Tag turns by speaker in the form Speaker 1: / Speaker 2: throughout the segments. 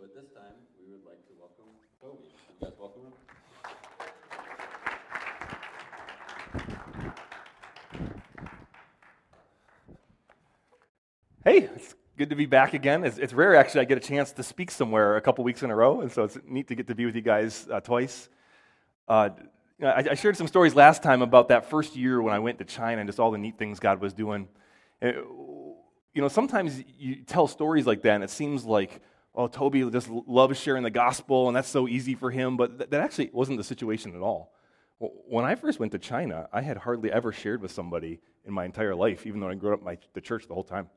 Speaker 1: So at this time, we would like to welcome Toby. You guys welcome him?
Speaker 2: Hey, it's good to be back again. It's, it's rare, actually, I get a chance to speak somewhere a couple weeks in a row, and so it's neat to get to be with you guys uh, twice. Uh, I, I, shared some stories last time about that first year when I went to China and just all the neat things God was doing. And, you know, sometimes you tell stories like that, and it seems like, oh, Toby just loves sharing the gospel, and that's so easy for him, but th- that actually wasn't the situation at all. When I first went to China, I had hardly ever shared with somebody in my entire life, even though I grew up my, the church the whole time.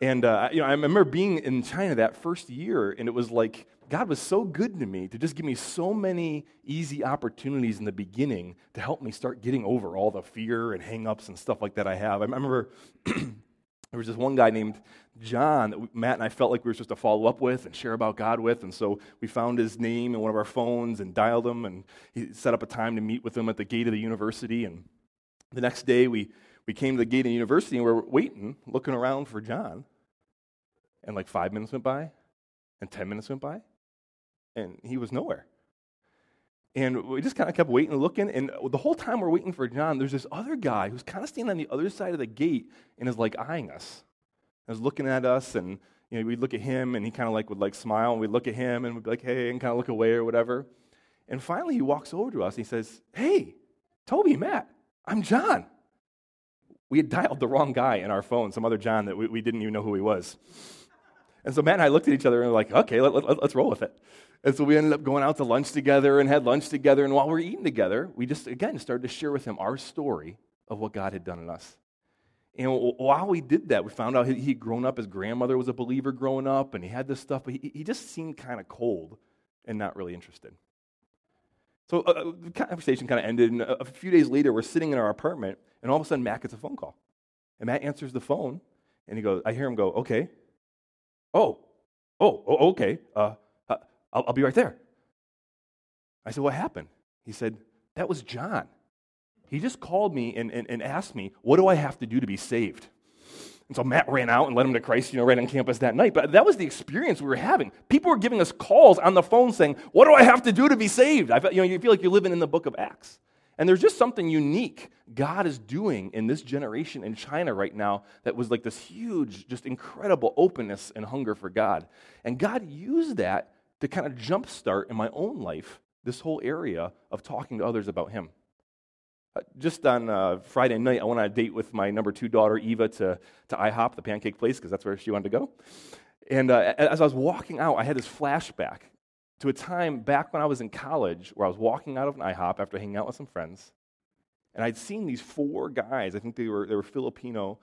Speaker 2: And uh, you know, I remember being in China that first year, and it was like God was so good to me to just give me so many easy opportunities in the beginning to help me start getting over all the fear and hangups and stuff like that I have. I remember there was this one guy named John that Matt and I felt like we were supposed to follow up with and share about God with, and so we found his name in one of our phones and dialed him, and he set up a time to meet with him at the gate of the university. And the next day, we we came to the gate of the university and we we're waiting, looking around for John. And like five minutes went by, and 10 minutes went by, and he was nowhere. And we just kind of kept waiting and looking. And the whole time we're waiting for John, there's this other guy who's kind of standing on the other side of the gate and is like eyeing us. And is looking at us, and you know, we'd look at him, and he kind of like would like smile, and we'd look at him, and we'd be like, hey, and kind of look away or whatever. And finally, he walks over to us, and he says, hey, Toby, Matt, I'm John. We had dialed the wrong guy in our phone, some other John that we, we didn't even know who he was. And so Matt and I looked at each other and were like, okay, let, let, roll with it. And so we ended up going out to lunch together and had lunch together. And while we were eating together, we just, again, started to share with him our story of what God had done in us. And while we did that, we found out he'd grown up, his grandmother was a believer growing up, and he had this stuff, but he, just seemed kind of cold and not really interested. So uh, uh the conversation kind of ended, and a few days later, we're sitting in our apartment, and all of a sudden, Matt gets a phone call. And Matt answers the phone, and he goes, I hear him go, okay. Oh, oh, oh okay. Uh, I'll, I'll be right there. I said, What happened? He said, That was John. He just called me and, and, and asked me, What do I have to do to be saved? And so Matt ran out and led him to Christ, you know, right on campus that night. But that was the experience we were having. People were giving us calls on the phone saying, What do I have to do to be saved? I felt, you know, you feel like you're living in the book of Acts. And there's just something unique God is doing in this generation in China right now that was like this huge, just incredible openness and hunger for God. And God used that to kind of jumpstart in my own life this whole area of talking to others about Him. Uh, just on uh, Friday night, I went on a date with my number two daughter, Eva, to, to IHOP, the pancake place, because that's where she wanted to go. And uh, as I was walking out, I had this flashback to a time back when I was in college where I was walking out of an IHOP after hanging out with some friends. And I'd seen these four guys, I think they were, they were Filipino,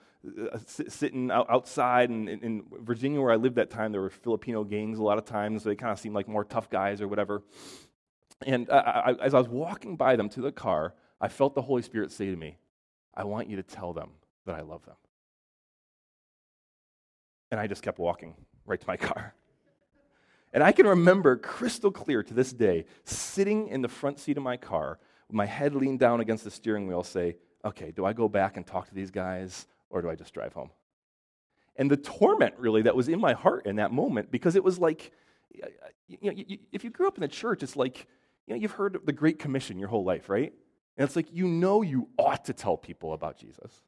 Speaker 2: uh, sitting out, outside. In, in, Virginia, where I lived that time, there were Filipino gangs a lot of times, so they kind of seemed like more tough guys or whatever. And I, I, as I was walking by them to the car, I felt the Holy Spirit say to me, I want you to tell them that I love them. And I just kept walking right to my car. And I can remember crystal clear to this day, sitting in the front seat of my car, my head leaned down against the steering wheel, say, okay, do I go back and talk to these guys, or do I just drive home? And the torment, really, that was in my heart in that moment, because it was like, you know, if you grew up in the church, it's like, you know, you've heard the Great Commission your whole life, right? And it's like, you know, you ought to tell people about Jesus.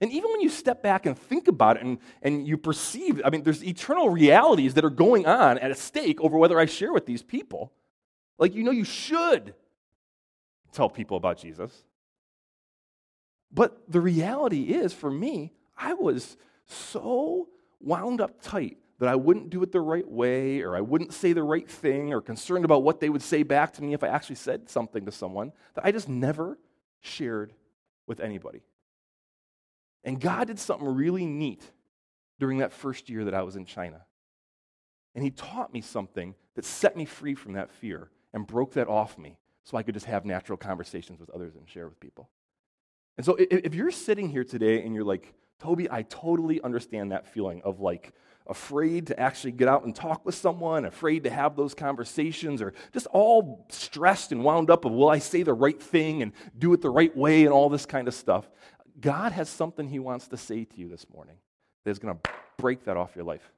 Speaker 2: And even when you step back and think about it and, and you perceive, I mean, there's eternal realities that are going on at stake over whether I share with these people. Like, you know, you should tell people about Jesus. But the reality is, for me, I was so wound up tight that I wouldn't do it the right way or I wouldn't say the right thing or concerned about what they would say back to me if I actually said something to someone that I just never shared with anybody. And God did something really neat during that first year that I was in China. And He taught me something that set me free from that fear and broke that off me so I could just have natural conversations with others and share with people. And so if you're sitting here today and you're like, Toby, I totally understand that feeling of like afraid to actually get out and talk with someone, afraid to have those conversations, or just all stressed and wound up of will I say the right thing and do it the right way and all this kind of stuff. God has something He wants to say to you this morning that is going to break that off your life.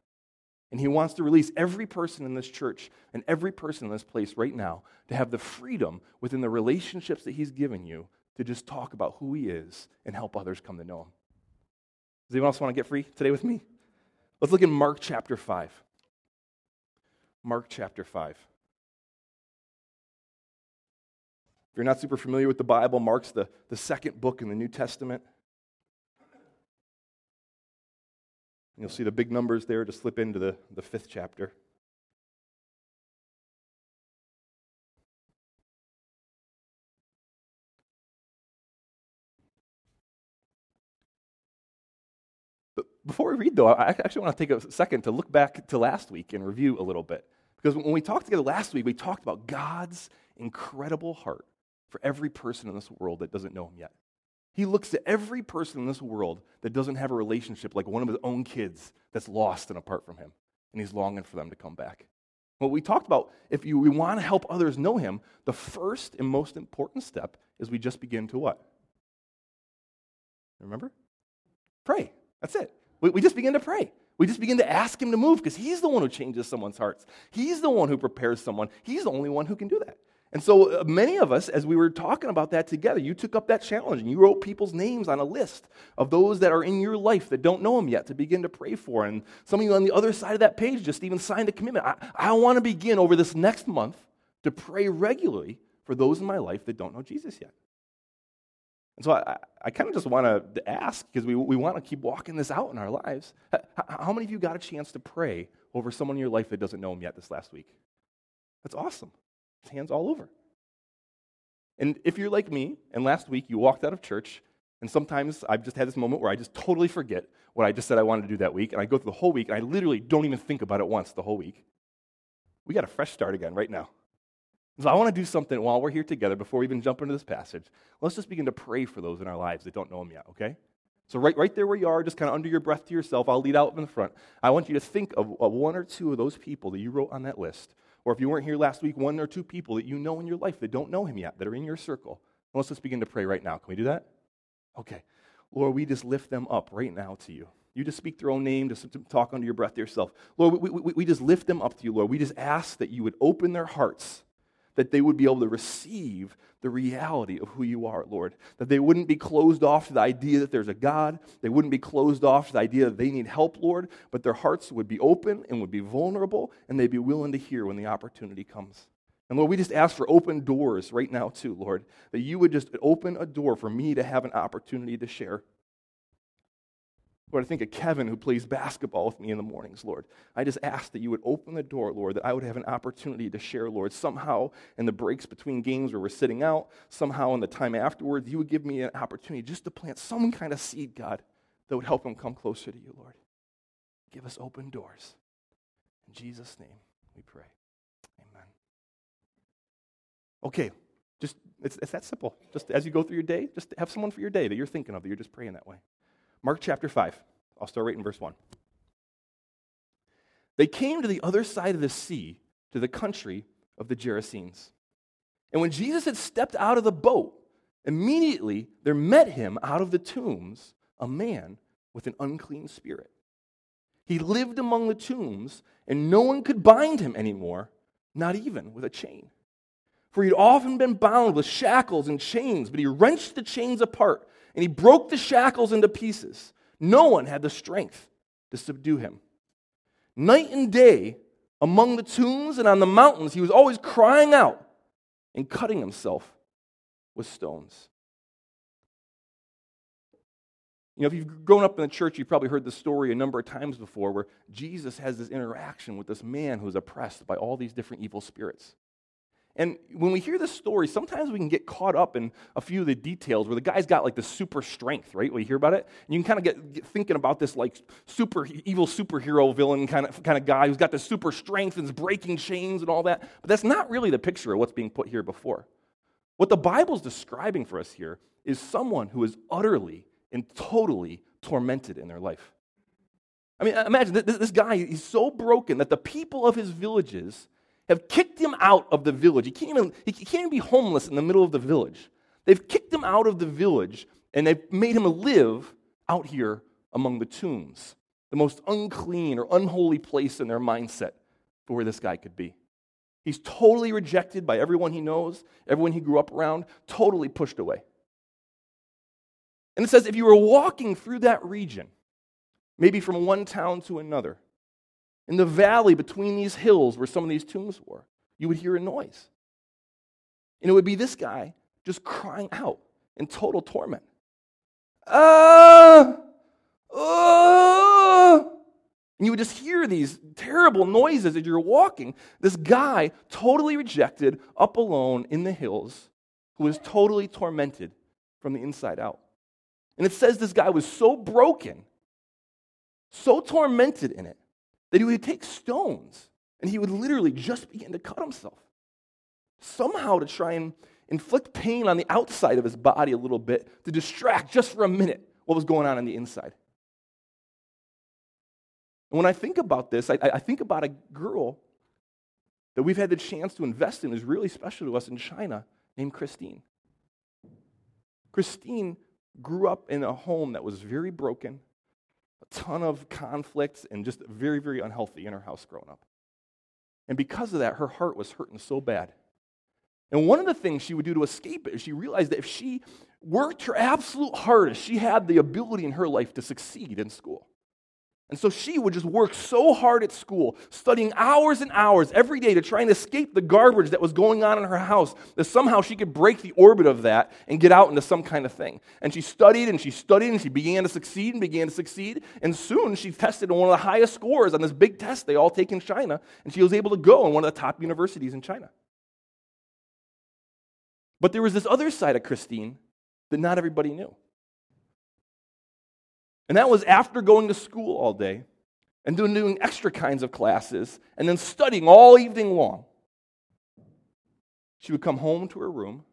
Speaker 2: And he wants to release every person in this church and every person in this place right now to have the freedom within the relationships that he's given you to just talk about who he is and help others come to know him. Does anyone else want to get free today with me? Let's look in Mark chapter 5. Mark chapter 5. If you're not super familiar with the Bible, Mark's the, the second book in the New Testament. You'll see the big numbers there to slip into the, the fifth chapter. But before we read, though, I actually want to take a second to look back to last week and review a little bit. Because when we talked together last week, we talked about God's incredible heart for every person in this world that doesn't know Him yet. He looks at every person in this world that doesn't have a relationship like one of his own kids that's lost and apart from him, and he's longing for them to come back. What we talked about, if you, we want to help others know him, the first and most important step is we just begin to what? Remember? Pray. That's it. We, we just begin to pray. We just begin to ask him to move because he's the one who changes someone's hearts. He's the one who prepares someone. He's the only one who can do that. And so, uh, many of us, as we were talking about that together, you took up that challenge and you wrote people's names on a list of those that are in your life that don't know Him yet to begin to pray for. And some of you on the other side of that page just even signed a commitment. I, I want to begin over this next month to pray regularly for those in my life that don't know Jesus yet. And so, I, I kind of just want to ask because we, we want to keep walking this out in our lives. How many of you got a chance to pray over someone in your life that doesn't know Him yet this last week? That's awesome hands all over. And if you're like me, and last week you walked out of church, and sometimes I've just had this moment where I just totally forget what I just said I wanted to do that week, and I go through the whole week, and I literally don't even think about it once the whole week. We got a fresh start again right now. So I want to do something while we're here together before we even jump into this passage. Let's just begin to pray for those in our lives that don't know Him yet, okay? So, right, right there where you are, just kind of under your breath to yourself, I'll lead out in the front. I want you to think of, of one or two of those people that you wrote on that list or if you weren't here last week, one or two people that you know in your life that don't know him yet, that are in your circle. Let's just begin to pray right now. Can we do that? Okay. Lord, we just lift them up right now to you. You just speak their own name, just talk under your breath to yourself. Lord, we, we, we just lift them up to you, Lord. We just ask that you would open their hearts that they would be able to receive the reality of who you are, Lord. That they wouldn't be closed off to the idea that there's a God. They wouldn't be closed off to the idea that they need help, Lord, but their hearts would be open and would be vulnerable, and they'd be willing to hear when the opportunity comes. And Lord, we just ask for open doors right now, too, Lord, that you would just open a door for me to have an opportunity to share. Lord, I think of Kevin who plays basketball with me in the mornings, Lord. I just ask that you would open the door, Lord, that I would have an opportunity to share, Lord. Somehow in the breaks between games where we're sitting out, somehow in the time afterwards, you would give me an opportunity just to plant some kind of seed, God, that would help him come closer to you, Lord. Give us open doors. In Jesus' name we pray. Amen. Okay, just it's, it's that simple. Just as you go through your day, just have someone for your day that you're thinking of, that you're just praying that way. Mark chapter 5. I'll start right in verse 1. They came to the other side of the sea, to the country of the Gerasenes. And when Jesus had stepped out of the boat, immediately there met him out of the tombs a man with an unclean spirit. He lived among the tombs, and no one could bind him anymore, not even with a chain. For he'd often been bound with shackles and chains, but he wrenched the chains apart and he broke the shackles into pieces. No one had the strength to subdue him. Night and day, among the tombs and on the mountains, he was always crying out and cutting himself with stones. You know, if you've grown up in the church, you've probably heard the story a number of times before where Jesus has this interaction with this man who's oppressed by all these different evil spirits. And when we hear this story, sometimes we can get caught up in a few of the details where the guy's got like the super strength, right? You hear about it, and you can kind of get, get, thinking about this like super evil superhero villain kind of kind of guy who's got the super strength and is breaking chains and all that. But that's not really the picture of what's being put here before. What the Bible's describing for us here is someone who is utterly and totally tormented in their life. I mean, imagine this guy, he's so broken that the people of his villages have kicked him out of the village. He can't, even, he can't even be homeless in the middle of the village. They've kicked him out of the village and they've made him live out here among the tombs. the most unclean or unholy place in their mindset for where this guy could be. He's totally rejected by everyone he knows, everyone he grew up around, totally pushed away. And it says if you were walking through that region, maybe from one town to another, in the valley between these hills where some of these tombs were, you would hear a noise. And it would be this guy just crying out in total torment. Ah! Ah! And you would just hear these terrible noises as you're walking. This guy, totally rejected, up alone in the hills, who was totally tormented from the inside out. And it says this guy was so broken, so tormented in it, that he would take stones and he would literally just begin to cut himself. Somehow to try and inflict pain on the outside of his body a little bit to distract just for a minute what was going on on the inside. And when I think about this, I, I think about a girl that we've had the chance to invest in who's really special to us in China named Christine. Christine grew up in a home that was very broken, a ton of conflicts, and just very, very unhealthy in her house growing up. And because of that, her heart was hurting so bad. And one of the things she would do to escape it is she realized that if she worked her absolute hardest, she had the ability in her life to succeed in school. And so she would just work so hard at school, studying hours and hours every day to try and escape the garbage that was going on in her house, that somehow she could break the orbit of that and get out into some kind of thing. And she studied and she studied and she began to succeed and began to succeed. And soon she tested one of the highest scores on this big test they all take in China. And she was able to go in one of the top universities in China. But there was this other side of Christine that not everybody knew. And that was after going to school all day and doing, doing extra kinds of classes and then studying all evening long. She would come home to her room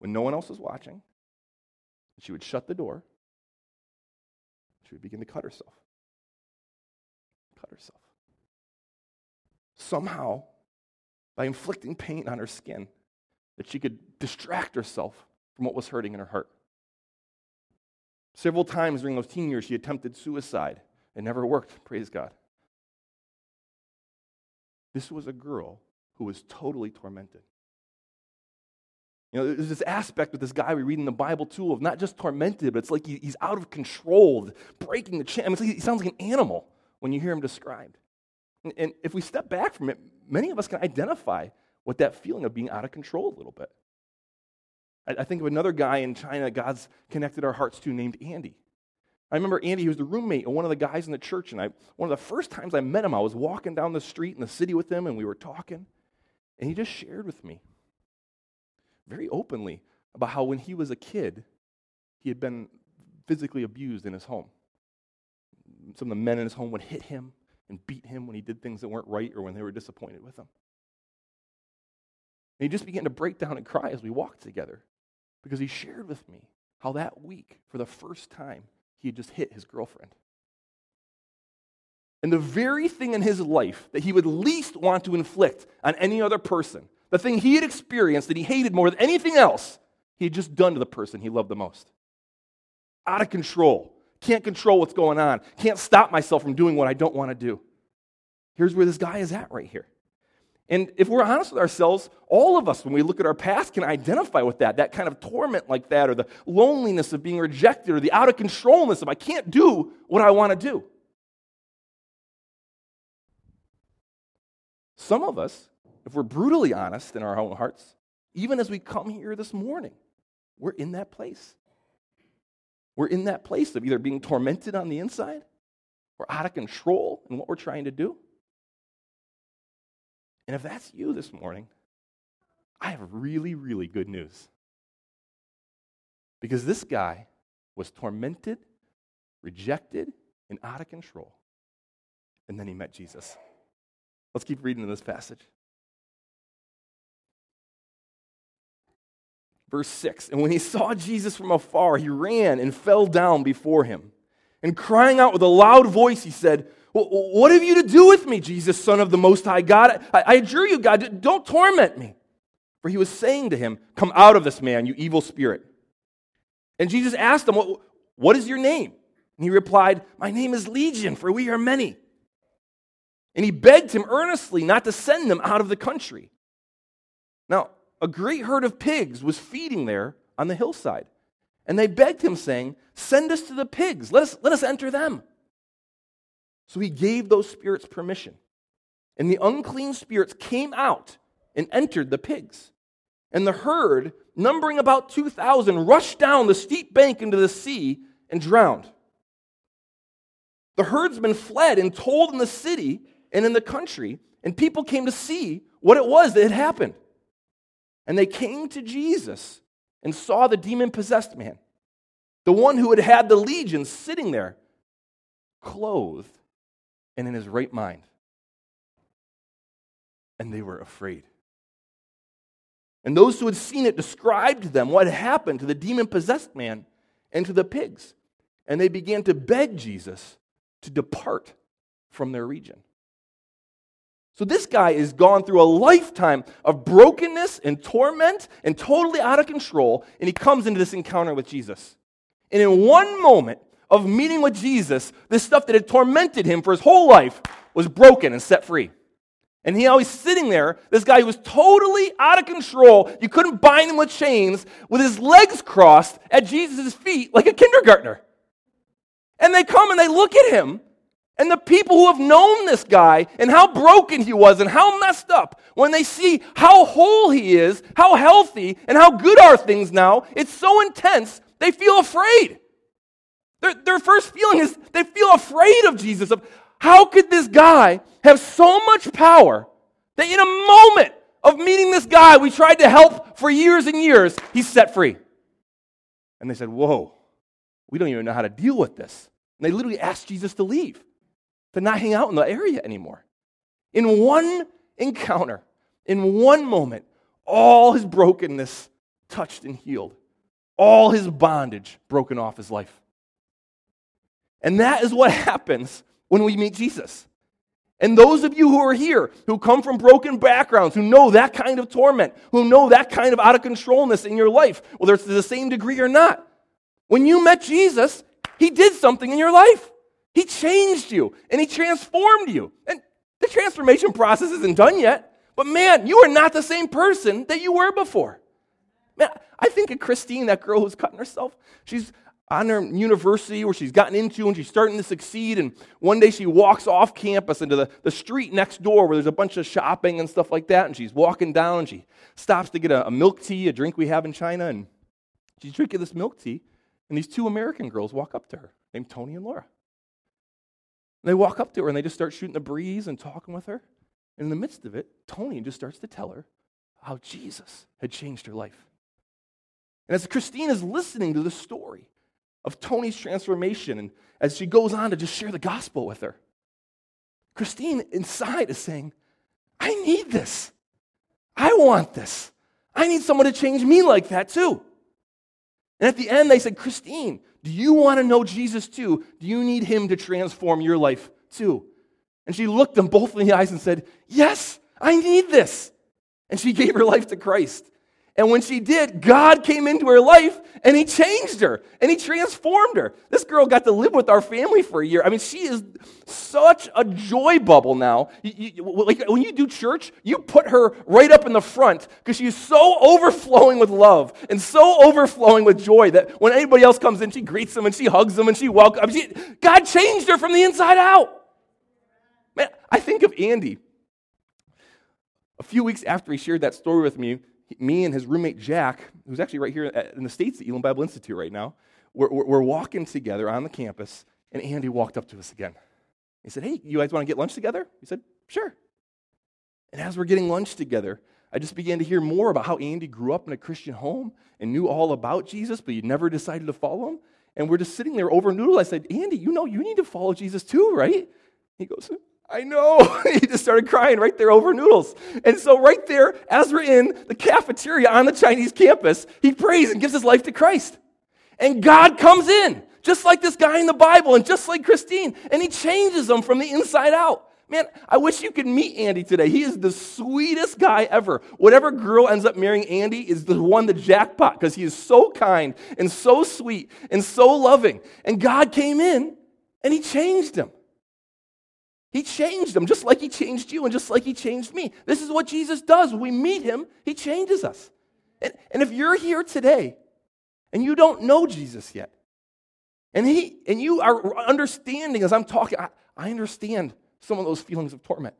Speaker 2: when no one else was watching. She would shut the door. She would begin to cut herself. Cut herself. Somehow, by inflicting pain on her skin, that she could distract herself from what was hurting in her heart. Several times during those teen years, she attempted suicide. It never worked, praise God. This was a girl who was totally tormented. You know, there's this aspect with this guy we read in the Bible too of not just tormented, but it's like he's out of control, breaking the chain. I mean, like he sounds like an animal when you hear him described. And if we step back from it, many of us can identify with that feeling of being out of control a little bit. I, think of another guy in China God's connected our hearts to named Andy. I remember Andy, he was the roommate of one of the guys in the church, and I, one of the first times I met him, I was walking down the street in the city with him, and we were talking, and he just shared with me very openly about how when he was a kid, he had been physically abused in his home. Some of the men in his home would hit him and beat him when he did things that weren't right or when they were disappointed with him. And he just began to break down and cry as we walked together because he shared with me how that week, for the first time, he had just hit his girlfriend. And the very thing in his life that he would least want to inflict on any other person, the thing he had experienced that he hated more than anything else, he had just done to the person he loved the most. Out of control. Can't control what's going on. Can't stop myself from doing what I don't want to do. Here's where this guy is at right here. And if we're honest with ourselves, all of us, when we look at our past, can identify with that, that kind of torment like that, or the loneliness of being rejected, or the out of controlness of I can't do what I want to do. Some of us, if we're brutally honest in our own hearts, even as we come here this morning, we're in that place. We're in that place of either being tormented on the inside or out of control in what we're trying to do. And if that's you this morning, I have really, really good news. Because this guy was tormented, rejected, and out of control. And then he met Jesus. Let's keep reading in this passage. Verse 6 And when he saw Jesus from afar, he ran and fell down before him. And crying out with a loud voice, he said, what have you to do with me, Jesus, Son of the Most High God? I, I adjure you, God, don't torment me. For he was saying to him, Come out of this man, you evil spirit. And Jesus asked him, What, what is your name? And he replied, My name is Legion, for we are many. And he begged him earnestly not to send them out of the country. Now, a great herd of pigs was feeding there on the hillside. And they begged him, saying, Send us to the pigs, let us, let us enter them. So he gave those spirits permission. And the unclean spirits came out and entered the pigs. And the herd, numbering about 2,000, rushed down the steep bank into the sea and drowned. The herdsmen fled and told in the city and in the country, and people came to see what it was that had happened. And they came to Jesus and saw the demon possessed man, the one who had had the legion sitting there, clothed and in his right mind. And they were afraid. And those who had seen it described to them what happened to the demon possessed man and to the pigs. And they began to beg Jesus to depart from their region. So this guy has gone through a lifetime of brokenness and torment and totally out of control, and he comes into this encounter with Jesus. And in one moment of meeting with Jesus, this stuff that had tormented him for his whole life was broken and set free. And he always sitting there, this guy who was totally out of control. You couldn't bind him with chains, with his legs crossed at Jesus' feet like a kindergartner. And they come and they look at him and the people who have known this guy and how broken he was and how messed up, when they see how whole he is, how healthy, and how good are things now, it's so intense, they feel afraid. Their, their first feeling is they feel afraid of Jesus. Of how could this guy have so much power that in a moment of meeting this guy we tried to help for years and years, he's set free? And they said, Whoa, we don't even know how to deal with this. And they literally asked Jesus to leave to not hang out in the area anymore. In one encounter, in one moment, all his brokenness touched and healed, all his bondage broken off his life. And that is what happens when we meet Jesus. And those of you who are here, who come from broken backgrounds, who know that kind of torment, who know that kind of out of controlness in your life, whether it's to the same degree or not, when you met Jesus, he did something in your life. He changed you and He transformed you. And the transformation process isn't done yet, but man, you are not the same person that you were before. Man, I think of Christine, that girl who's cutting herself. She's on her university where she's gotten into and she's starting to succeed. And one day she walks off campus into the, the street next door where there's a bunch of shopping and stuff like that. And she's walking down and she stops to get a, a milk tea, a drink we have in China. And she's drinking this milk tea. And these two American girls walk up to her, named Tony and Laura. And they walk up to her and they just start shooting the breeze and talking with her. And in the midst of it, Tony just starts to tell her how Jesus had changed her life. And as Christine is listening to the story of Tony's transformation, and as she goes on to just share the gospel with her, Christine inside is saying, I need this. I want this. I need someone to change me like that too. And at the end, they said, Christine, do you want to know Jesus too? Do you need him to transform your life too? And she looked them both in the eyes and said, Yes, I need this. And she gave her life to Christ. And when she did, God came into her life and he changed her and he transformed her. This girl got to live with our family for a year. I mean, she is such a joy bubble now. You, you, like when you do church, you put her right up in the front because she's so overflowing with love and so overflowing with joy that when anybody else comes in, she greets them and she hugs them and she welcomes. God changed her from the inside out. Man, I think of Andy. A few weeks after he shared that story with me, me and his roommate Jack, who's actually right here in the States at Elim Bible Institute right now, we're, we're, walking together on the campus, and Andy walked up to us again. He said, Hey, you guys want to get lunch together? He said, Sure. And as we're getting lunch together, I just began to hear more about how Andy grew up in a Christian home and knew all about Jesus, but he never decided to follow him. And we're just sitting there over noodles. I said, Andy, you know you need to follow Jesus too, right? He goes, I know. he just started crying right there over noodles. And so, right there, as we're in the cafeteria on the Chinese campus, he prays and gives his life to Christ. And God comes in, just like this guy in the Bible and just like Christine, and he changes them from the inside out. Man, I wish you could meet Andy today. He is the sweetest guy ever. Whatever girl ends up marrying Andy is the one the jackpot because he is so kind and so sweet and so loving. And God came in and he changed him. He changed them just like he changed you and just like he changed me. This is what Jesus does. When we meet him, he changes us. And, and if you're here today and you don't know Jesus yet, and, he, and you are understanding as I'm talking, I, I understand some of those feelings of torment.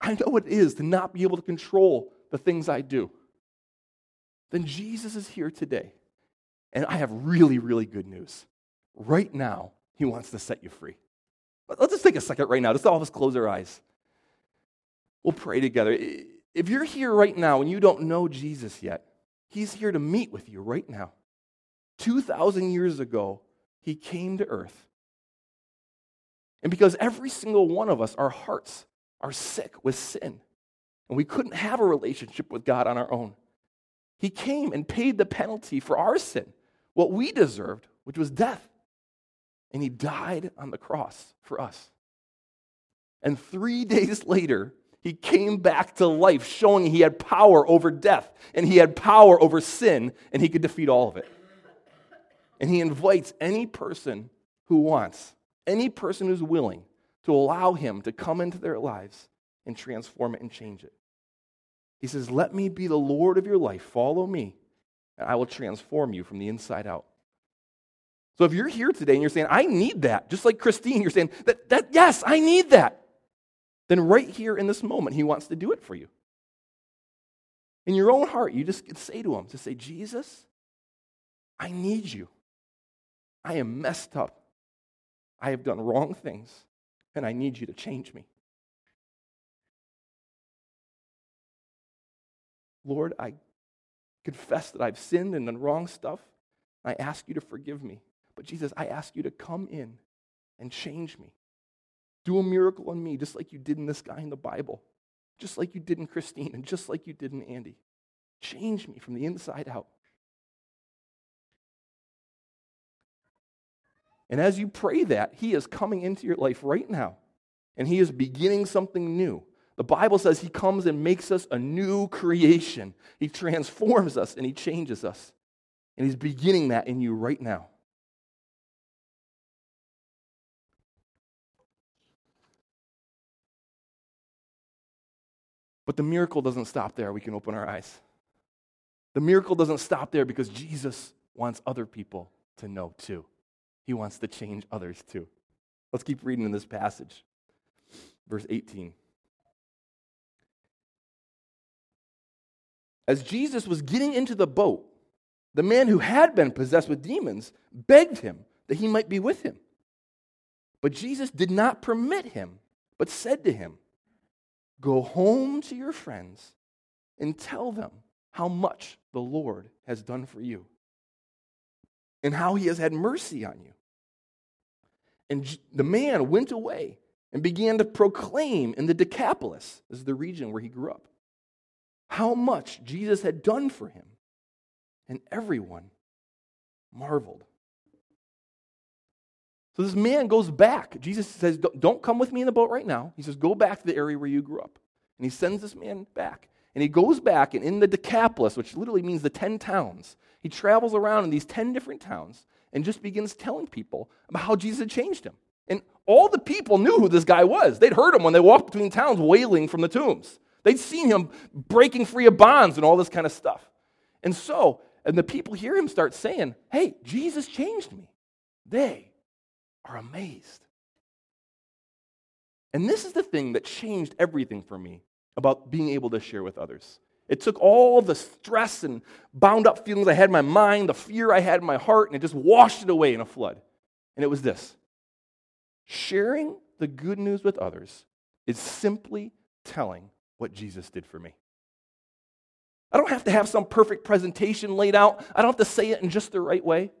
Speaker 2: I know what it is to not be able to control the things I do. Then Jesus is here today. And I have really, really good news. Right now, he wants to set you free. Let's just take a second right now. Just all of us close our eyes. We'll pray together. If you're here right now and you don't know Jesus yet, he's here to meet with you right now. 2,000 years ago, he came to earth. And because every single one of us, our hearts are sick with sin, and we couldn't have a relationship with God on our own, he came and paid the penalty for our sin, what we deserved, which was death. And he died on the cross for us. And three days later, he came back to life, showing he had power over death and he had power over sin, and he could defeat all of it. And he invites any person who wants, any person who's willing to allow him to come into their lives and transform it and change it. He says, Let me be the Lord of your life. Follow me, and I will transform you from the inside out. So if you're here today and you're saying, I need that, just like Christine, you're saying, that, that yes, I need that, then right here in this moment, he wants to do it for you. In your own heart, you just say to him, to say, Jesus, I need you. I am messed up. I have done wrong things, and I need you to change me. Lord, I confess that I've sinned and done wrong stuff. I ask you to forgive me. But Jesus, I ask you to come in and change me. Do a miracle on me, just like you did in this guy in the Bible, just like you did in Christine, and just like you did in Andy. Change me from the inside out. And as you pray that, He is coming into your life right now, and He is beginning something new. The Bible says He comes and makes us a new creation. He transforms us and He changes us. And He's beginning that in you right now. But the miracle doesn't stop there. We can open our eyes. The miracle doesn't stop there because Jesus wants other people to know too. He wants to change others too. Let's keep reading in this passage. Verse 18. As Jesus was getting into the boat, the man who had been possessed with demons begged him that he might be with him. But Jesus did not permit him, but said to him, Go home to your friends and tell them how much the Lord has done for you and how he has had mercy on you. And the man went away and began to proclaim in the Decapolis, this is the region where he grew up, how much Jesus had done for him. And everyone marveled. So this man goes back. Jesus says, Don't come with me in the boat right now. He says, Go back to the area where you grew up. And he sends this man back. And he goes back, and in the Decapolis, which literally means the 10 towns, he travels around in these 10 different towns and just begins telling people about how Jesus had changed him. And all the people knew who this guy was. They'd heard him when they walked between towns wailing from the tombs. They'd seen him breaking free of bonds and all this kind of stuff. And so, and the people hear him start saying, Hey, Jesus changed me. They are amazed. And this is the thing that changed everything for me about being able to share with others. It took all the stress and bound up feelings I had in my mind, the fear I had in my heart, and it just washed it away in a flood. And it was this sharing the good news with others is simply telling what Jesus did for me. I don't have to have some perfect presentation laid out, I don't have to say it in just the right way.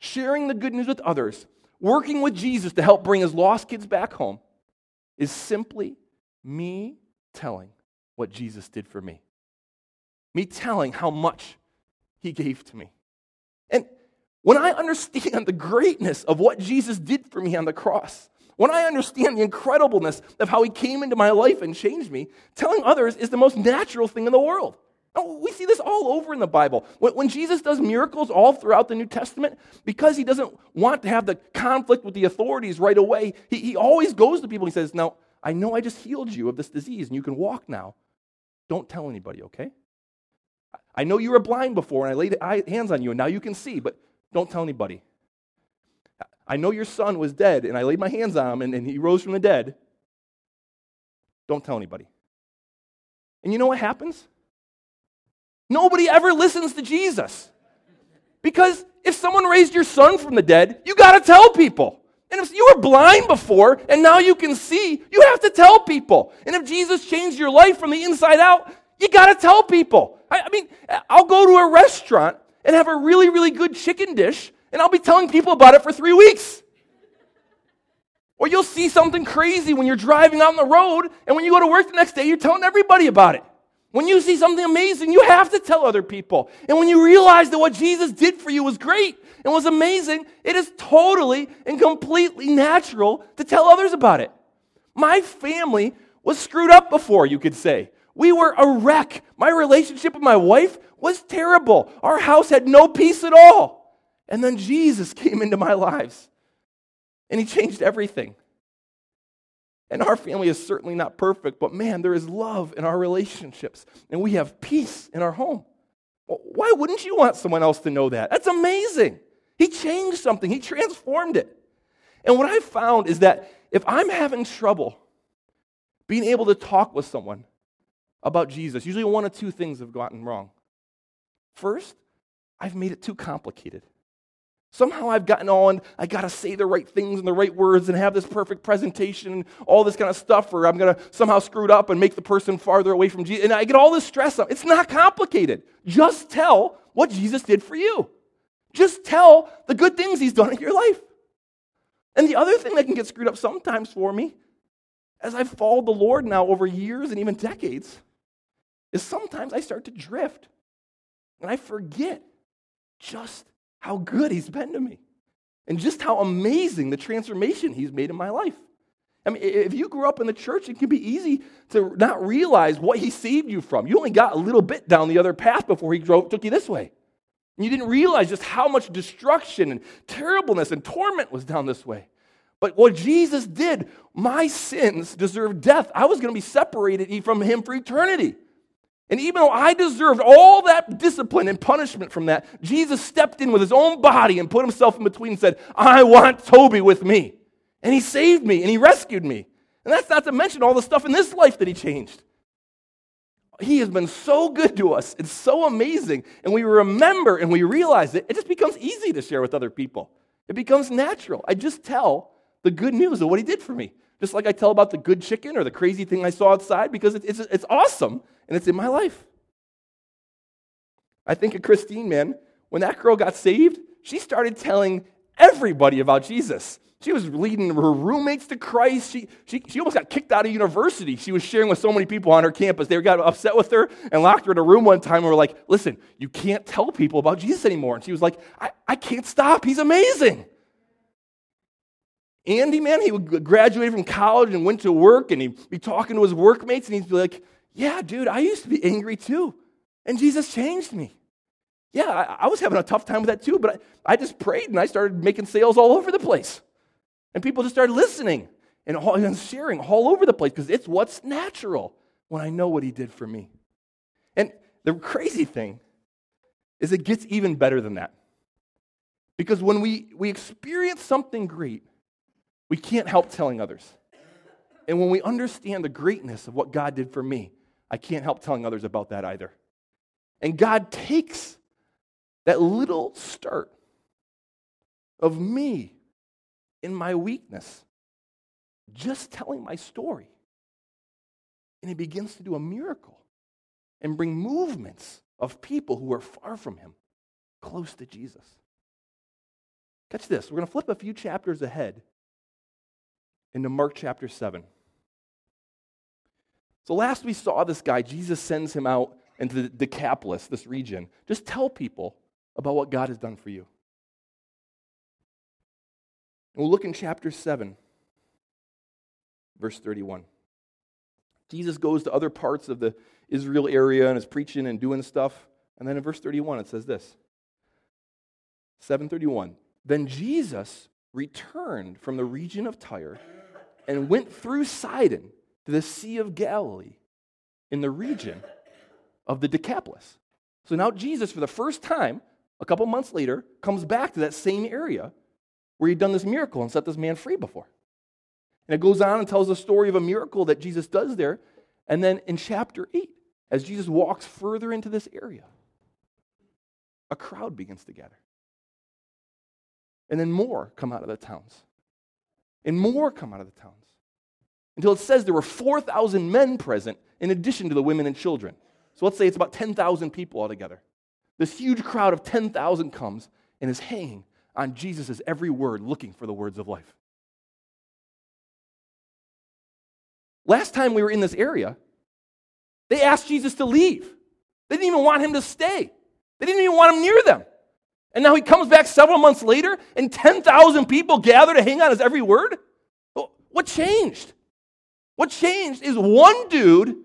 Speaker 2: Sharing the good news with others, working with Jesus to help bring his lost kids back home, is simply me telling what Jesus did for me. Me telling how much he gave to me. And when I understand the greatness of what Jesus did for me on the cross, When I understand the incredibleness of how he came into my life and changed me, telling others is the most natural thing in the world. Oh, we see this all over in the Bible. When, Jesus does miracles all throughout the New Testament, because he doesn't want to have the conflict with the authorities right away, he, he always goes to people and he says, Now, I know I just healed you of this disease and you can walk now. Don't tell anybody, okay? I know you were blind before and I laid hands on you and now you can see, but don't tell anybody. I know your son was dead and I laid my hands on him and, and he rose from the dead. Don't tell anybody. And you know what happens? Nobody ever listens to Jesus. Because if someone raised your son from the dead, you got to tell people. And if you were blind before and now you can see, you have to tell people. And if Jesus changed your life from the inside out, you got to tell people. I, I, mean, I'll go to a restaurant and have a really, really good chicken dish, and I'll be telling people about it for three weeks. Or you'll see something crazy when you're driving on the road, and when you go to work the next day, you're telling everybody about it. When you see something amazing, you have to tell other people. And when you realize that what Jesus did for you was great and was amazing, it is totally and completely natural to tell others about it. My family was screwed up before, you could say. We were a wreck. My relationship with my wife was terrible. Our house had no peace at all. And then Jesus came into my lives and he changed everything. And our family is certainly not perfect, but man, there is love in our relationships, and we have peace in our home. Why wouldn't you want someone else to know that? That's amazing. He changed something, He transformed it. And what I found is that if I'm having trouble being able to talk with someone about Jesus, usually one of two things have gotten wrong. First, I've made it too complicated. Somehow I've gotten on, I got to say the right things and the right words and have this perfect presentation and all this kind of stuff, or I'm to somehow screw it up and make the person farther away from Jesus. And I get all this stress up. It's not complicated. Just tell what Jesus did for you. Just tell the good things he's done in your life. And the other thing that can get screwed up sometimes for me, as I've followed the Lord now over years and even decades, is sometimes I start to drift and I forget just how good he's been to me and just how amazing the transformation he's made in my life. I mean, if you grew up in the church, it can be easy to not realize what he saved you from. You only got a little bit down the other path before he drove, took you this way. And you didn't realize just how much destruction and terribleness and torment was down this way. But what Jesus did, my sins deserved death. I was going to be separated from him for eternity. And even though I deserved all that discipline and punishment from that, Jesus stepped in with his own body and put himself in between and said, I want Toby with me. And he saved me and he rescued me. And that's not to mention all the stuff in this life that he changed. He has been so good to us. It's so amazing. And we remember and we realize it. It just becomes easy to share with other people. It becomes natural. I just tell the good news of what he did for me. Just like I tell about the good chicken or the crazy thing I saw outside because it's, it's awesome and it's in my life. I think of Christine, man. When that girl got saved, she started telling everybody about Jesus. She was leading her roommates to Christ. She, she, she almost got kicked out of university. She was sharing with so many people on her campus. They got upset with her and locked her in a room one time and were like, listen, you can't tell people about Jesus anymore. And she was like, I, I can't stop. He's amazing. Andy, man, he graduated from college and went to work and he'd be talking to his workmates and he'd be like, Yeah, dude, I used to be angry too. And Jesus changed me. Yeah, I, I was having a tough time with that too, but I, I, just prayed and I started making sales all over the place. And people just started listening and, all, and sharing all over the place because it's what's natural when I know what he did for me. And the crazy thing is, it gets even better than that. Because when we, we experience something great, we can't help telling others. And when we understand the greatness of what God did for me, I can't help telling others about that either. And God takes that little start of me in my weakness, just telling my story, and He begins to do a miracle and bring movements of people who are far from Him close to Jesus. Catch this. We're going to flip a few chapters ahead into Mark chapter 7. So, last we saw this guy, Jesus sends him out into the Decapolis, this region. Just tell people about what God has done for you. And we'll look in chapter 7. verse 31. Jesus goes to other parts of the Israel area and is preaching and doing stuff. And then in verse 31, it says this 731. Then Jesus returned from the region of Tyre and went through Sidon to the Sea of Galilee in the region of the Decapolis. So now Jesus, for the first time, a couple months later, comes back to that same area where he'd done this miracle and set this man free before. And it goes on and tells the story of a miracle that Jesus does there. And then in chapter 8, as Jesus walks further into this area, a crowd begins to gather. And then more come out of the towns. And more come out of the towns. Until it says there were 4,000 men present in addition to the women and children. So let's say it's about 10,000 people altogether. This huge crowd of 10,000 comes and is hanging on Jesus' every word, looking for the words of life. Last time we were in this area, they asked Jesus to leave. They didn't even want him to stay, they didn't even want him near them. And now he comes back several months later, and 10,000 people gather to hang on his every word? What changed? What changed is one dude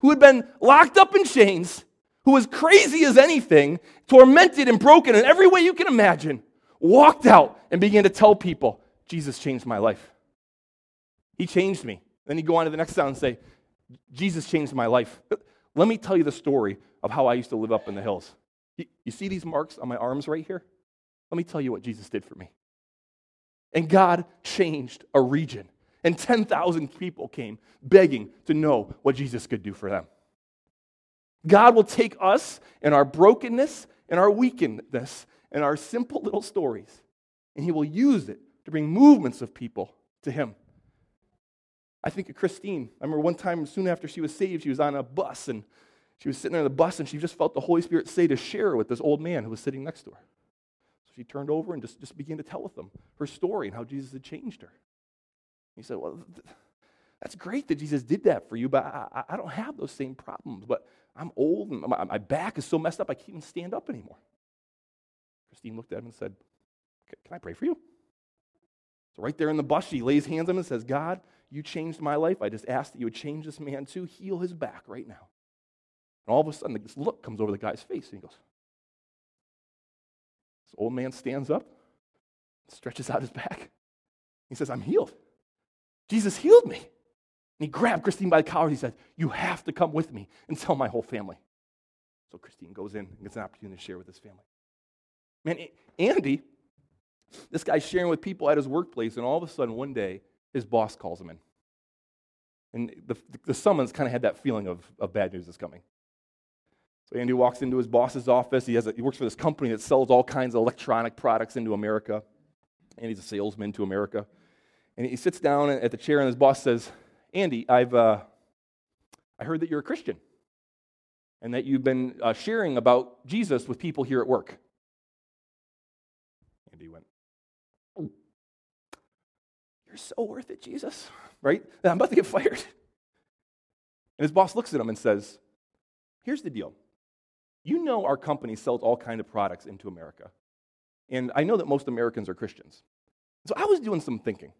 Speaker 2: who had been locked up in chains, who was crazy as anything, tormented and broken in every way you can imagine, walked out and began to tell people, Jesus changed my life. He changed me. Then he'd go on to the next town and say, Jesus changed my life. Let me tell you the story of how I used to live up in the hills. You see these marks on my arms right here? Let me tell you what Jesus did for me. And God changed a region. And 10,000 people came begging to know what Jesus could do for them. God will take us and our brokenness and our weakness and our simple little stories, and He will use it to bring movements of people to Him. I think of Christine. I remember one time soon after she was saved, she was on a bus and she was sitting there on the bus and she just felt the Holy Spirit say to share with this old man who was sitting next to her. So she turned over and just, just began to tell with them her story and how Jesus had changed her. He said, Well, that's great that Jesus did that for you, but I, I don't have those same problems. But I'm old and my, my back is so messed up I can't even stand up anymore. Christine looked at him and said, Can I pray for you? So, right there in the bus, she lays hands on him and says, God, you changed my life. I just ask that you would change this man too. Heal his back right now. And all of a sudden, this look comes over the guy's face, and he goes, This old man stands up, stretches out his back. He says, I'm healed. Jesus healed me. And he grabbed Christine by the collar. He said, You have to come with me and tell my whole family. So Christine goes in and gets an opportunity to share with his family. Man, Andy, this guy's sharing with people at his workplace, and all of a sudden, one day, his boss calls him in. And the, the summons kind of had that feeling of, of bad news is coming. Andy walks into his boss's office. He, has a, he works for this company that sells all kinds of electronic products into America. And he's a salesman to America. And he sits down at the chair, and his boss says, Andy, I've, uh, I heard that you're a Christian and that you've been uh, sharing about Jesus with people here at work. Andy went, you're so worth it, Jesus. Right? I'm about to get fired. And his boss looks at him and says, Here's the deal. You know our company sells all kinds of products into America. And I know that most Americans are Christians. So I was doing some thinking.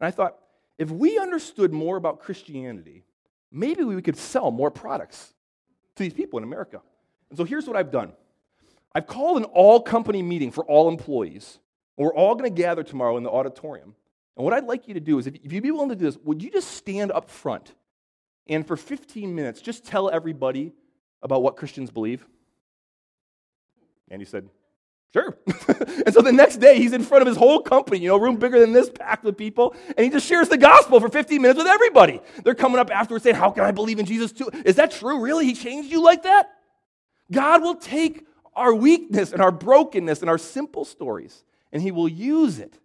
Speaker 2: And I thought, if we understood more about Christianity, maybe we could sell more products to these people in America. And so here's what I've done I've called an all company meeting for all employees. And we're all going to gather tomorrow in the auditorium. And what I'd like you to do is, if you'd be willing to do this, would you just stand up front and for 15 minutes just tell everybody about what Christians believe? And he said, Sure. and so the next day, he's in front of his whole company, you know, room bigger than this, packed with people, and he just shares the gospel for 15 minutes with everybody. They're coming up afterwards saying, How can I believe in Jesus too? Is that true? Really? He changed you like that? God will take our weakness and our brokenness and our simple stories, and he will use it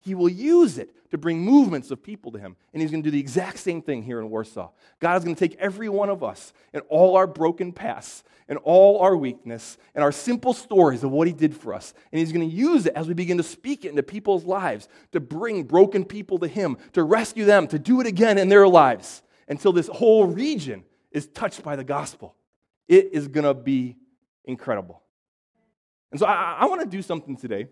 Speaker 2: he will use it to bring movements of people to him. And he's going to do the exact same thing here in Warsaw. God is going to take every one of us and all our broken pasts and all our weakness and our simple stories of what he did for us. And he's going to use it as we begin to speak it into people's lives to bring broken people to him, to rescue them, to do it again in their lives until this whole region is touched by the gospel. It is going to be incredible. And so I, I want to do something today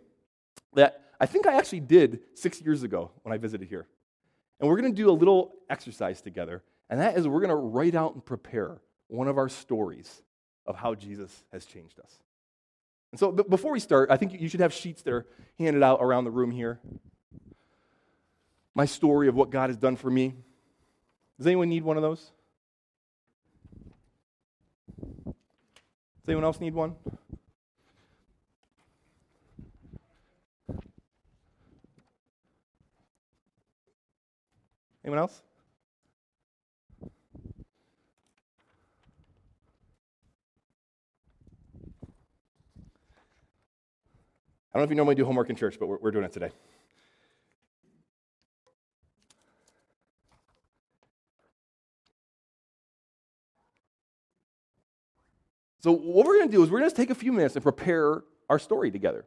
Speaker 2: that I think I actually did six years ago when I visited here. And we're going to do a little exercise together, and that is we're going to write out and prepare one of our stories of how Jesus has changed us. And so, before we start, I think you should have sheets that are handed out around the room here. My story of what God has done for me. Does anyone need one of those? Does anyone else need one? Anyone else? I don't know if you normally do homework in church, but we're, we're doing it today. So, what we're going to do is we're going to take a few minutes and prepare our story together.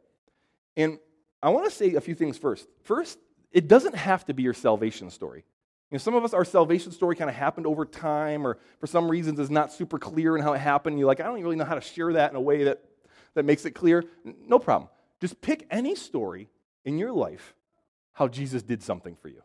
Speaker 2: And I want to say a few things first. First, it doesn't have to be your salvation story. You know, some of us, our salvation story kind of happened over time, or for some reasons is not super clear in how it happened. You're like, I don't really know how to share that in a way that, that makes it clear. No problem. Just pick any story in your life how Jesus did something for you.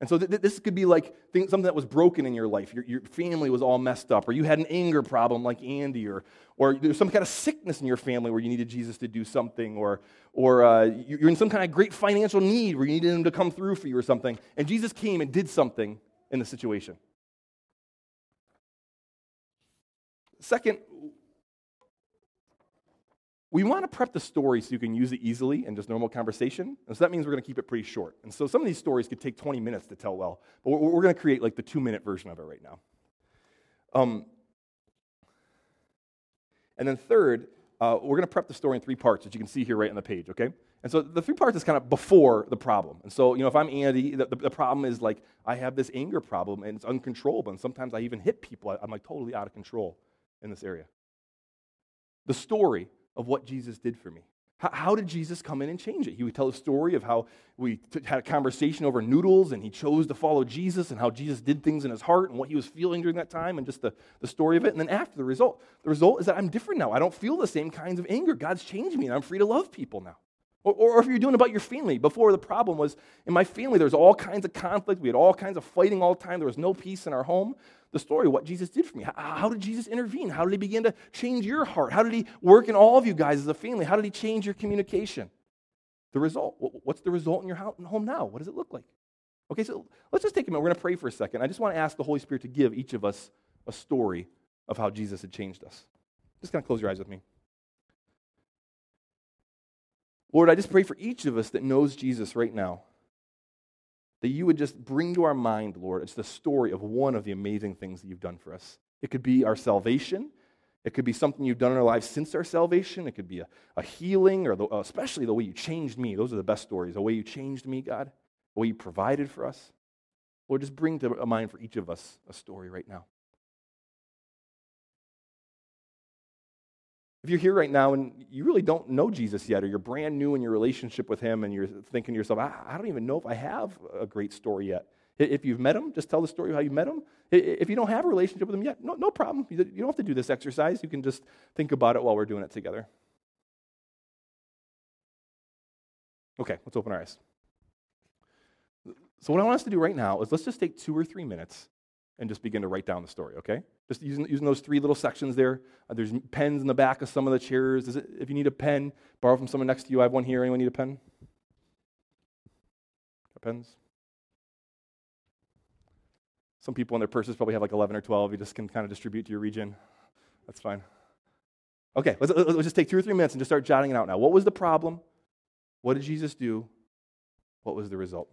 Speaker 2: And so th- this could be like something that was broken in your life. Your, your family was all messed up, or you had an anger problem like Andy, or, or there's some kind of sickness in your family where you needed Jesus to do something, or, or uh, you're in some kind of great financial need where you needed him to come through for you or something. And Jesus came and did something in the situation. Second, we want to prep the story so you can use it easily in just normal conversation. And so that means we're going to keep it pretty short. And so some of these stories could take 20 minutes to tell well, but we're, going to create like the two minute version of it right now. Um, and then third, uh, we're going to prep the story in three parts, that you can see here right on the page, okay? And so the three parts is kind of before the problem. And so, you know, if I'm Andy, the, the, the, problem is like I have this anger problem and it's uncontrollable. And sometimes I even hit people. I, I'm like totally out of control in this area. The story of what Jesus did for me. How, did Jesus come in and change it? He would tell a story of how we t- had a conversation over noodles and he chose to follow Jesus and how Jesus did things in his heart and what he was feeling during that time and just the, the story of it. And then after the result, the result is that I'm different now. I don't feel the same kinds of anger. God's changed me and I'm free to love people now. Or, or if you're doing about your family, before the problem was in my family, there was all kinds of conflict. We had all kinds of fighting all the time. There was no peace in our home. The story, what Jesus did for me. How, how did Jesus intervene? How did he begin to change your heart? How did he work in all of you guys as a family? How did he change your communication? The result. What's the result in your home now? What does it look like? Okay, so let's just take a minute. We're going to pray for a second. I just want to ask the Holy Spirit to give each of us a story of how Jesus had changed us. Just kind of close your eyes with me. Lord, I just pray for each of us that knows Jesus right now, that you would just bring to our mind, Lord, it's the story of one of the amazing things that you've done for us. It could be our salvation. It could be something you've done in our lives since our salvation. It could be a, a healing, or the, especially the way you changed me. Those are the best stories. The way you changed me, God, the way you provided for us. Lord, just bring to mind for each of us a story right now. If you're here right now and you really don't know Jesus yet, or you're brand new in your relationship with Him, and you're thinking to yourself, I, don't even know if I have a great story yet. If you've met Him, just tell the story of how you met Him. If you don't have a relationship with Him yet, no, no problem. You don't have to do this exercise. You can just think about it while we're doing it together. Okay, let's open our eyes. So, what I want us to do right now is let's just take two or three minutes and just begin to write down the story, okay? Just using, using those three little sections there. Uh, there's pens in the back of some of the chairs. It, if you need a pen, borrow from someone next to you. I have one here. Anyone need a pen? Got pens? Some people in their purses probably have like 11 or 12. You just can kind of distribute to your region. That's fine. Okay, let's, let's just take two or three minutes and just start jotting it out now. What was the problem? What did Jesus do? What was the result?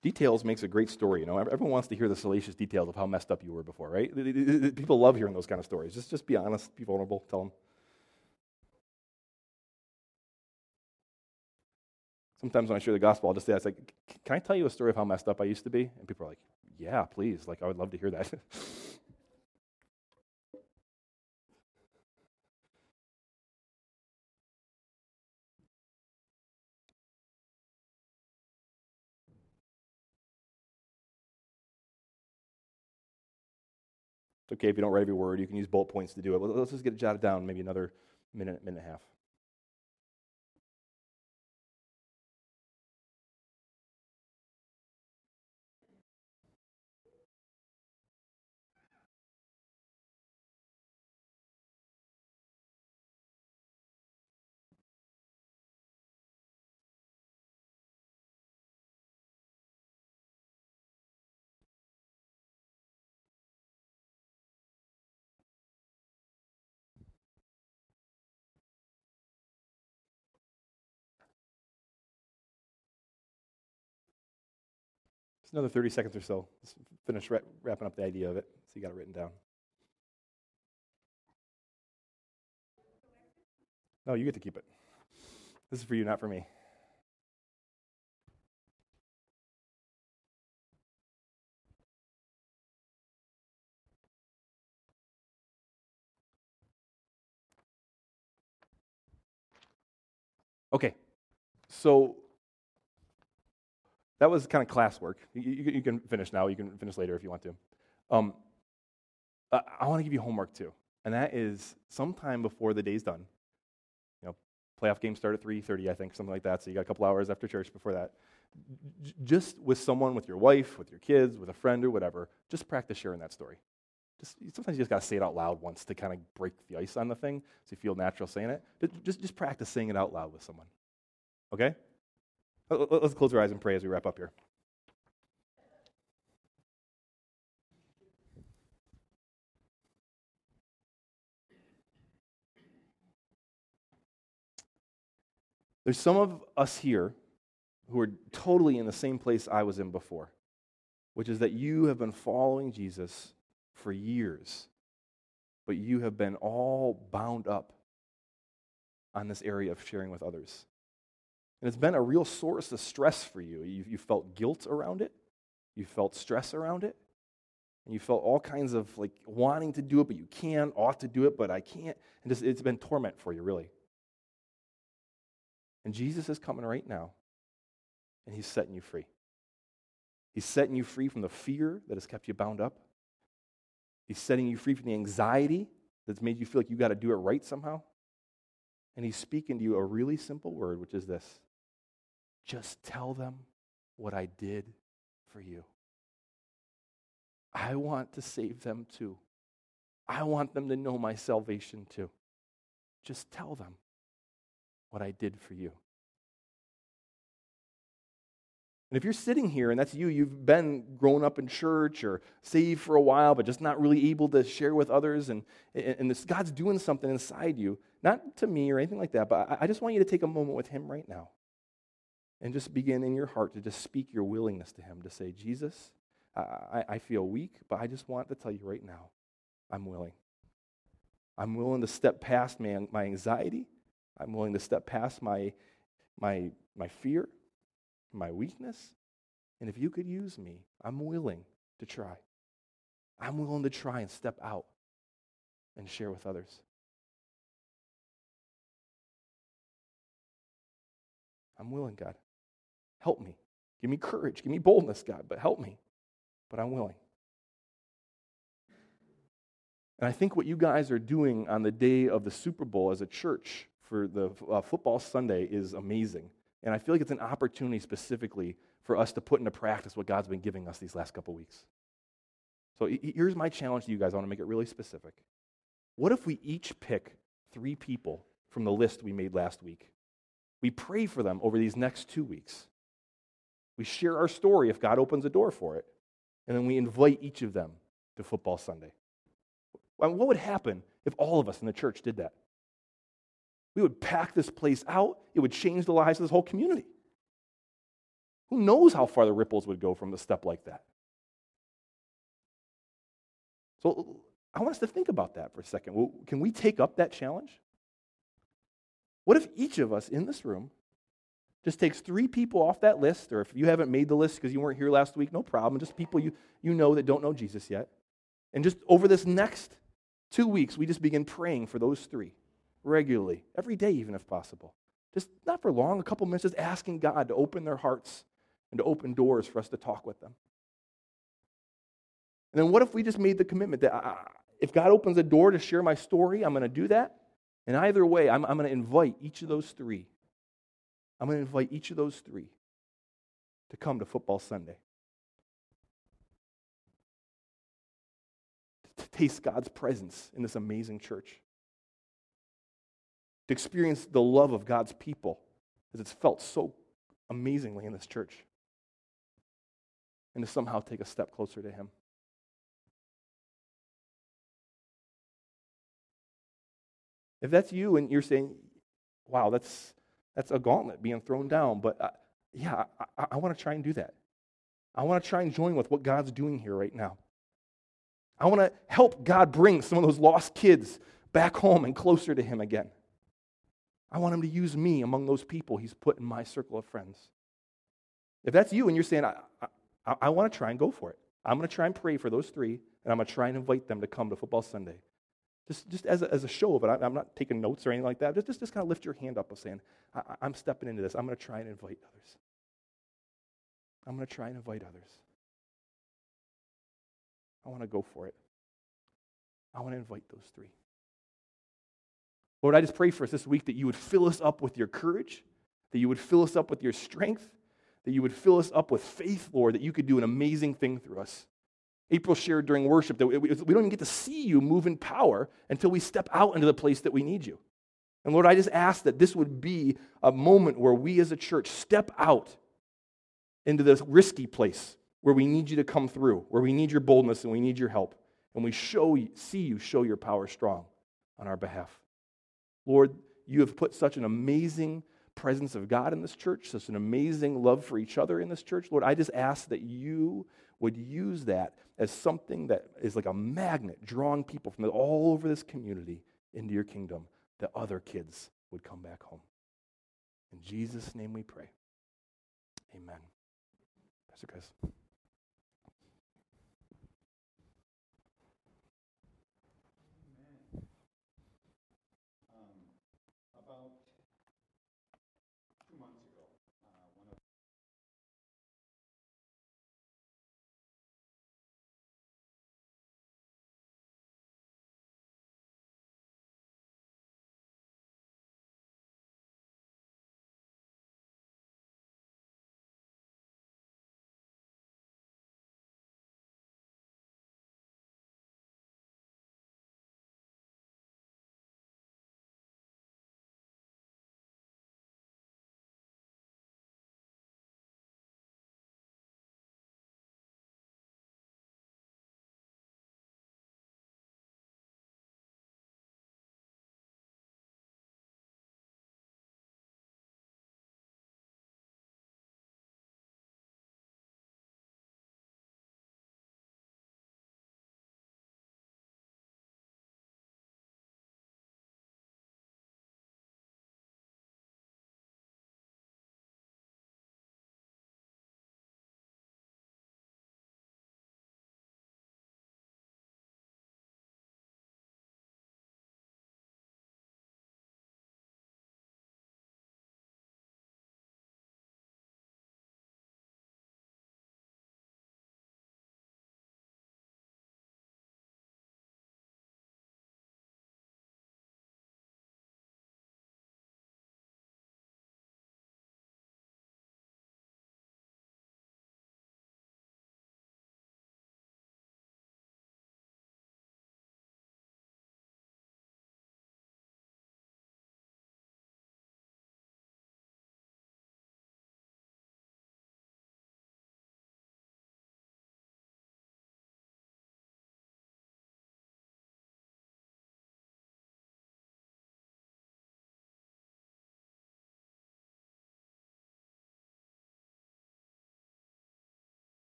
Speaker 2: Details makes a great story. You know, everyone wants to hear the salacious details of how messed up you were before, right? People love hearing those kind of stories. Just, just be honest, be vulnerable, tell them. Sometimes when I share the gospel, I'll just say, "I like, can I tell you a story of how messed up I used to be?" And people are like, "Yeah, please. Like, I would love to hear that." It's okay if you don't write every word. You can use bullet points to do it. Let's just get it jotted down, maybe another minute, minute and a half. Just another 30 seconds or so. Let's finish ra- wrapping up the idea of it. So you got it written down. No, you get to keep it. This is for you, not for me. Okay, so that was kind of classwork. You, you, you, can finish now. You can finish later if you want to. Um, I, I want to give you homework too, and that is sometime before the day's done. You know, playoff games start at 3:30, I think, something like that. So you got a couple hours after church before that. J- just with someone, with your wife, with your kids, with a friend or whatever, just practice sharing that story. Just, sometimes you just got to say it out loud once to kind of break the ice on the thing so you feel natural saying it. Just, just practice saying it out loud with someone. Okay? Let's close our eyes and pray as we wrap up here. There's some of us here who are totally in the same place I was in before, which is that you have been following Jesus for years, but you have been all bound up on this area of sharing with others. And it's been a real source of stress for you. You, you felt guilt around it, you felt stress around it, and you felt all kinds of like wanting to do it, but you can, ought to do it, but I can't. And just, it's been torment for you, really. And Jesus is coming right now, and he's setting you free. He's setting you free from the fear that has kept you bound up. He's setting you free from the anxiety that's made you feel like you got to do it right somehow. And he's speaking to you a really simple word, which is this just tell them what I did for you. I want to save them too. I want them to know my salvation too. Just tell them what I did for you. And if you're sitting here and that's you, you've been grown up in church or saved for a while, but just not really able to share with others, and, and this, God's doing something inside you, not to me or anything like that, but I just want you to take a moment with Him right now and just begin in your heart to just speak your willingness to Him to say, Jesus, I, I feel weak, but I just want to tell you right now, I'm willing. I'm willing to step past my, my anxiety. I'm willing to step past my, my, my fear my weakness. And if you could use me, I'm willing to try. I'm willing to try and step out and share with others. I'm willing, God. Help me. Give me courage. Give me boldness, God, but help me. But I'm willing. And I think what you guys are doing on the day of the Super Bowl as a church for the uh, football Sunday is amazing. And I feel like it's an opportunity specifically for us to put into practice what God's been giving us these last couple weeks. So here's my challenge to you guys. I want to make it really specific. What if we each pick three people from the list we made last week? We pray for them over these next two weeks. We share our story if God opens a door for it. And then we invite each of them to football Sunday. And What would happen if all of us in the church did that? We would pack this place out, it would change the lives of this whole community. Who knows how far the ripples would go from a step like that? So I want us to think about that for a second. Can we take up that challenge? What if each of us in this room just takes three people off that list, or if you haven't made the list because you weren't here last week, no problem, just people you, you know that don't know Jesus yet. And just over this next two weeks, we just begin praying for those three regularly, every day, even if possible. Just not for long, a couple minutes, just asking God to open their hearts and to open doors for us to talk with them. And then what if we just made the commitment that if God opens a door to share my story, I'm going to do that? And either way, I'm, I'm going to invite each of those three. I'm going to invite each of those three to come to Football Sunday. To taste God's presence in this amazing church. To experience the love of God's people as it's felt so amazingly in this church. And to somehow take a step closer to Him. If that's you and you're saying, wow, that's, that's a gauntlet being thrown down, but uh, yeah, I, I want to try and do that. I want to try and join with what God's doing here right now. I want to help God bring some of those lost kids back home and closer to Him again. I want Him to use me among those people He's put in my circle of friends. If that's you and you're saying, I, I, I want to try and go for it, I'm going to try and pray for those three, and I'm going to try and invite them to come to Football Sunday. Just, just as, a, as a show of it, I, am not taking notes or anything like that. Just, just, just kind of lift your hand up and saying, I, I'm stepping into this. I'm going to try and invite others. I'm going to try and invite others. I want to go for it. I want to invite those three. Lord, I just pray for us this week that you would fill us up with your courage, that you would fill us up with your strength, that you would fill us up with faith, Lord, that you could do an amazing thing through us. April shared during worship that we don't even get to see you move in power until we step out into the place that we need you. And Lord, I just ask that this would be a moment where we as a church step out into this risky place where we need you to come through, where we need your boldness and we need your help. And we show see you show your power strong on our behalf. Lord, you have put such an amazing presence of God in this church, such an amazing love for each other in this church. Lord, I just ask that you would use that as something that is like a magnet drawing people from all over this community into your kingdom, that other kids would come back home. In Jesus' name we pray. Amen. Pastor Chris.